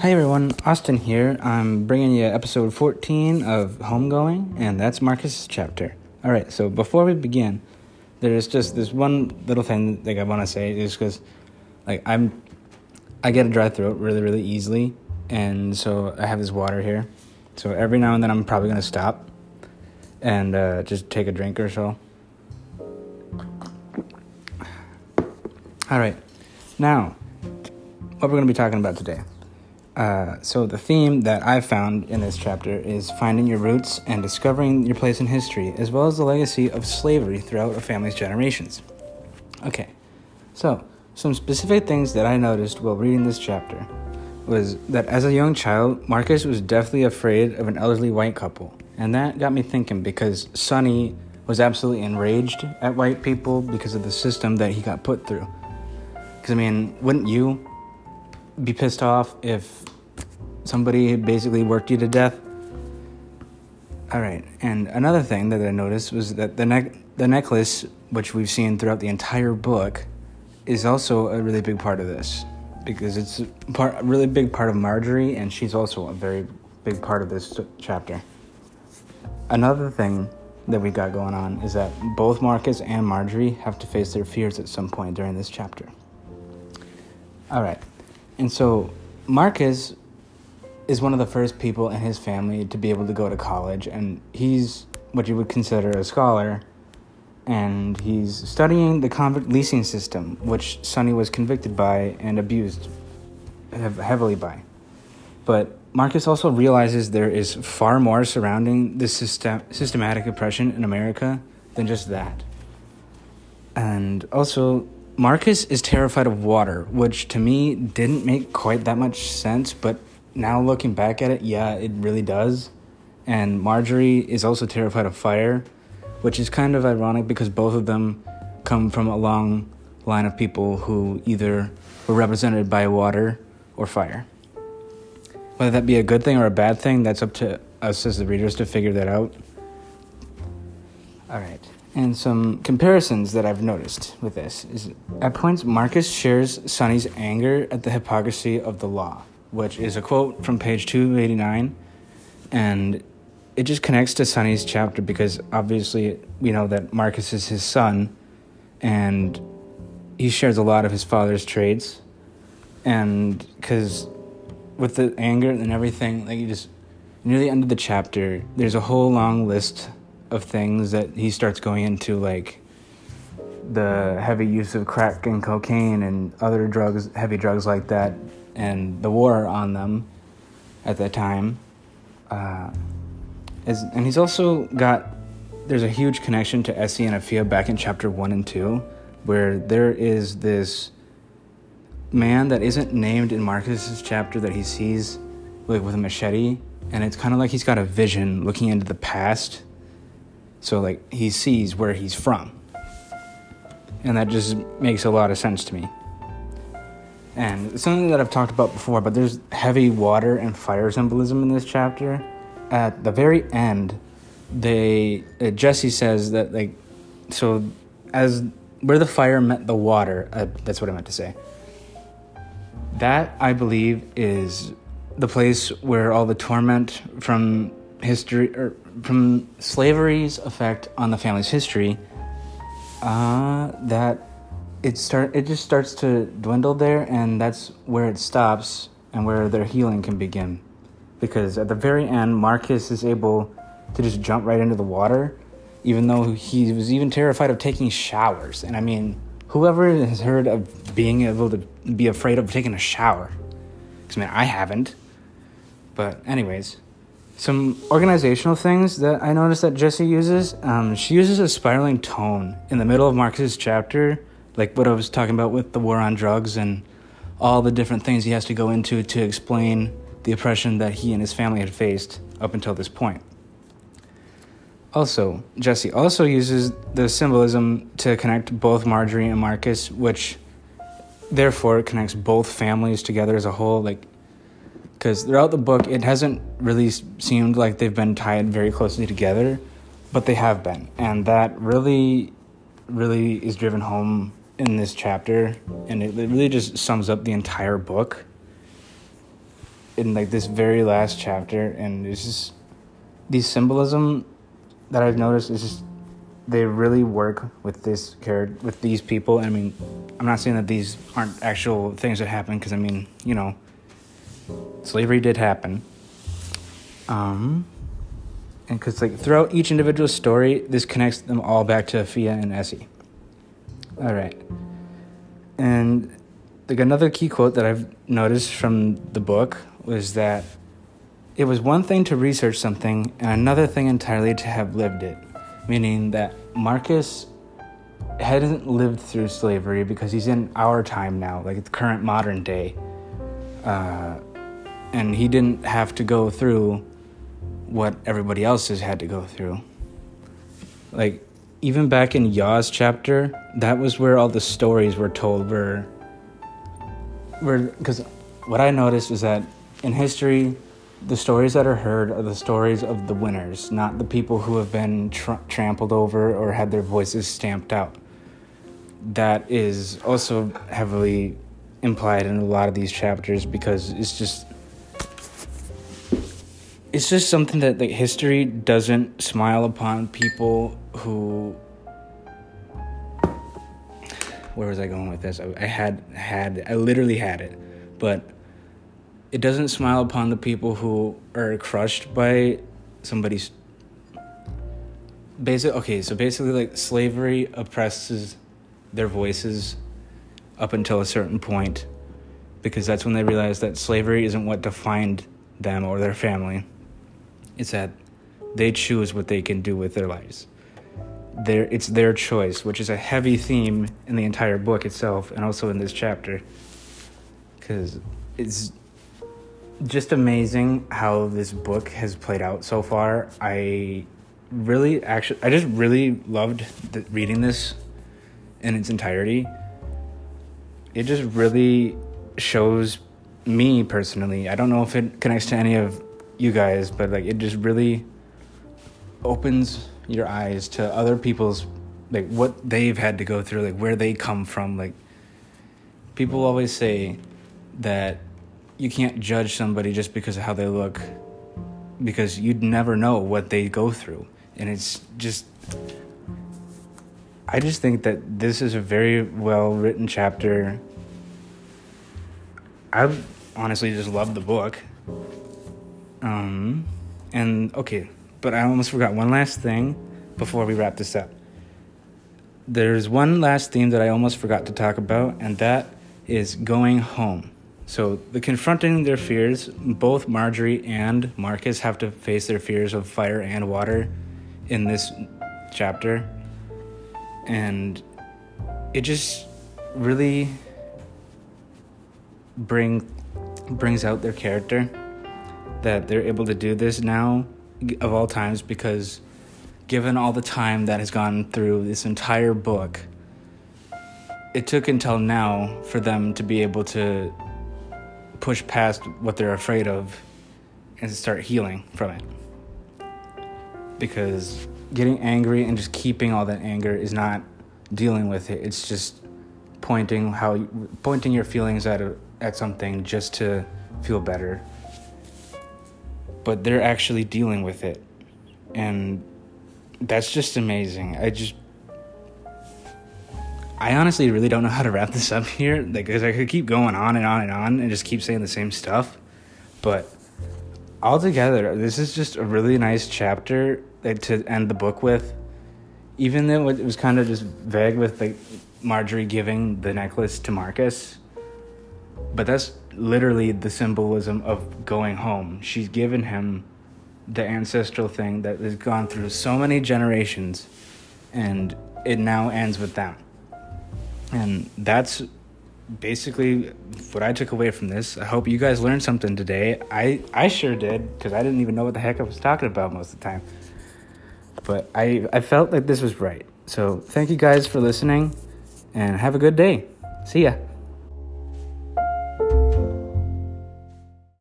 Hi everyone, Austin here. I'm bringing you episode 14 of Homegoing, and that's Marcus' chapter. All right, so before we begin, there's just this one little thing like I want to say is because like I'm I get a dry throat really really easily, and so I have this water here. So every now and then I'm probably gonna stop and uh, just take a drink or so. All right, now what we're gonna be talking about today. Uh, so, the theme that I've found in this chapter is finding your roots and discovering your place in history, as well as the legacy of slavery throughout a family's generations. Okay, so some specific things that I noticed while reading this chapter was that as a young child, Marcus was deathly afraid of an elderly white couple. And that got me thinking because Sonny was absolutely enraged at white people because of the system that he got put through. Because, I mean, wouldn't you be pissed off if somebody basically worked you to death. All right, and another thing that I noticed was that the neck the necklace, which we've seen throughout the entire book, is also a really big part of this because it's part, a really big part of Marjorie, and she's also a very big part of this chapter. Another thing that we got going on is that both Marcus and Marjorie have to face their fears at some point during this chapter. All right, and so Marcus is one of the first people in his family to be able to go to college, and he's what you would consider a scholar. And he's studying the convict leasing system, which Sonny was convicted by and abused heavily by. But Marcus also realizes there is far more surrounding this system, systematic oppression in America than just that. And also, Marcus is terrified of water, which to me didn't make quite that much sense, but now looking back at it, yeah, it really does. And Marjorie is also terrified of fire, which is kind of ironic because both of them come from a long line of people who either were represented by water or fire. Whether that be a good thing or a bad thing, that's up to us as the readers to figure that out. All right and some comparisons that I've noticed with this is at points Marcus shares Sonny's anger at the hypocrisy of the law, which is a quote from page 289 and it just connects to Sonny's chapter because obviously we know that Marcus is his son and he shares a lot of his father's traits. And cuz with the anger and everything like you just near the end of the chapter there's a whole long list of things that he starts going into, like the heavy use of crack and cocaine and other drugs, heavy drugs like that, and the war on them at that time. Uh, is, and he's also got there's a huge connection to Esi and Effia back in chapter one and two, where there is this man that isn't named in Marcus's chapter that he sees like with a machete, and it's kind of like he's got a vision looking into the past so, like, he sees where he's from. And that just makes a lot of sense to me. And something that I've talked about before, but there's heavy water and fire symbolism in this chapter. At the very end, they uh, Gyasi says that like so as where the fire met the water. Uh, that's what I meant to say. That I believe is the place where all the torment from history or from slavery's effect on the family's history, uh, that it start it just starts to dwindle there, and that's where it stops and where their healing can begin. Because at the very end, Marcus is able to just jump right into the water, even though he was even terrified of taking showers. And I mean, whoever has heard of being able to be afraid of taking a shower? Because I mean, I haven't. But anyways, some organizational things that I noticed that Gyasi uses. Um, she uses a spiraling tone in the middle of Marcus's chapter, like what I was talking about with the war on drugs and all the different things he has to go into to explain the oppression that he and his family had faced up until this point. Also, Gyasi also uses the symbolism to connect both Marjorie and Marcus, which therefore connects both families together as a whole. Like because throughout the book it hasn't really seemed like they've been tied very closely together but they have been and that really really is driven home in this chapter and it really just sums up the entire book in like this very last chapter, and it's just these symbolism that I've noticed is just they really work with this character with these people. I mean, I'm not saying that these aren't actual things that happen because I mean, you know, slavery did happen. Um, and because like throughout each individual story, this connects them all back to Fia and Esi. All right, and like another key quote that I've noticed from the book was that it was one thing to research something and another thing entirely to have lived it, meaning that Marcus hadn't lived through slavery because he's in our time now, like the current modern day. Uh, and he didn't have to go through what everybody else has had to go through. Like, even back in Yaw's chapter, that was where all the stories were told. Were, were because what I noticed is that in history, the stories that are heard are the stories of the winners, not the people who have been tr- trampled over or had their voices stamped out. That is also heavily implied in a lot of these chapters because it's just it's just something that like history doesn't smile upon people who where was I going with this? I, I had had I literally had it, but it doesn't smile upon the people who are crushed by somebody's basic okay so basically like slavery oppresses their voices up until a certain point because that's when they realize that slavery isn't what defined them or their family it's that they choose what they can do with their lives it's their choice which is a heavy theme in the entire book itself and also in this chapter because it's just amazing how this book has played out so far. I really actually I just really loved the, reading this in its entirety. It just really shows me personally. I don't know if it connects to any of you guys, but like it just really opens your eyes to other people's like what they've had to go through, like where they come from. Like people always say that you can't judge somebody just because of how they look because you'd never know what they go through and it's just i just think that this is a very well written chapter I've honestly just love the book um and okay but i almost forgot one last thing before we wrap this up. There's one last theme that i almost forgot to talk about and that is going home. So, the confronting their fears, both Marjorie and Marcus have to face their fears of fire and water in this chapter. And it just really bring brings out their character that they're able to do this now of all times because given all the time that has gone through this entire book it took until now for them to be able to push past what they're afraid of and start healing from it. Because getting angry and just keeping all that anger is not dealing with it. It's just pointing how pointing your feelings at a, at something just to feel better. But they're actually dealing with it. And that's just amazing. I just I honestly really don't know how to wrap this up here. Like, cause I could keep going on and on and on and just keep saying the same stuff. But altogether, this is just a really nice chapter to end the book with. Even though it was kind of just vague with like Marjorie giving the necklace to Marcus, but that's literally the symbolism of going home. She's given him the ancestral thing that has gone through so many generations, and it now ends with them. And that's basically what I took away from this. I hope you guys learned something today. I, I sure did, because I didn't even know what the heck I was talking about most of the time. But I, I felt like this was right. So thank you guys for listening, and have a good day. See ya.